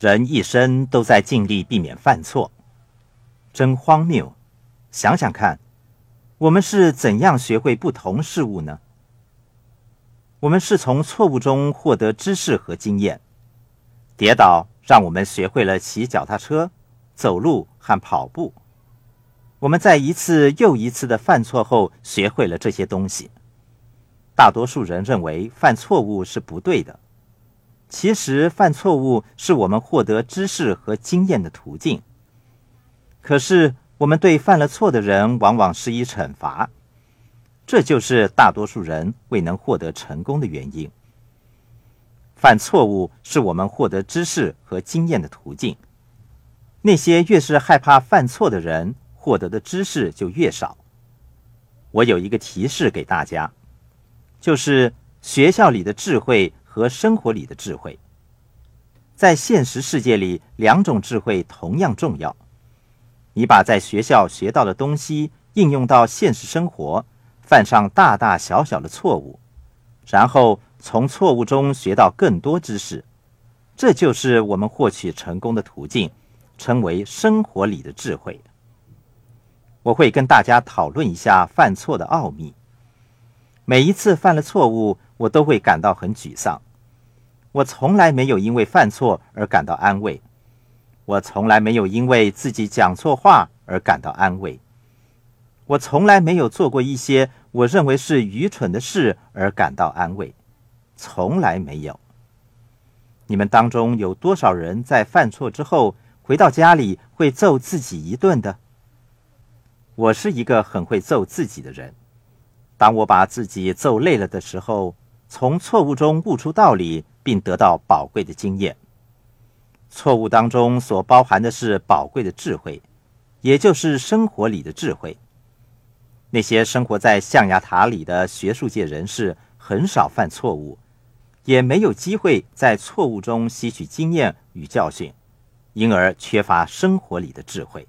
人一生都在尽力避免犯错，真荒谬！想想看，我们是怎样学会不同事物呢？我们是从错误中获得知识和经验。跌倒让我们学会了骑脚踏车、走路和跑步。我们在一次又一次的犯错后，学会了这些东西。大多数人认为犯错误是不对的。其实，犯错误是我们获得知识和经验的途径。可是，我们对犯了错的人往往施以惩罚，这就是大多数人未能获得成功的原因。犯错误是我们获得知识和经验的途径。那些越是害怕犯错的人，获得的知识就越少。我有一个提示给大家，就是学校里的智慧。和生活里的智慧，在现实世界里，两种智慧同样重要。你把在学校学到的东西应用到现实生活，犯上大大小小的错误，然后从错误中学到更多知识，这就是我们获取成功的途径，称为生活里的智慧。我会跟大家讨论一下犯错的奥秘。每一次犯了错误。我都会感到很沮丧。我从来没有因为犯错而感到安慰。我从来没有因为自己讲错话而感到安慰。我从来没有做过一些我认为是愚蠢的事而感到安慰。从来没有。你们当中有多少人在犯错之后回到家里会揍自己一顿的？我是一个很会揍自己的人。当我把自己揍累了的时候。从错误中悟出道理，并得到宝贵的经验。错误当中所包含的是宝贵的智慧，也就是生活里的智慧。那些生活在象牙塔里的学术界人士很少犯错误，也没有机会在错误中吸取经验与教训，因而缺乏生活里的智慧。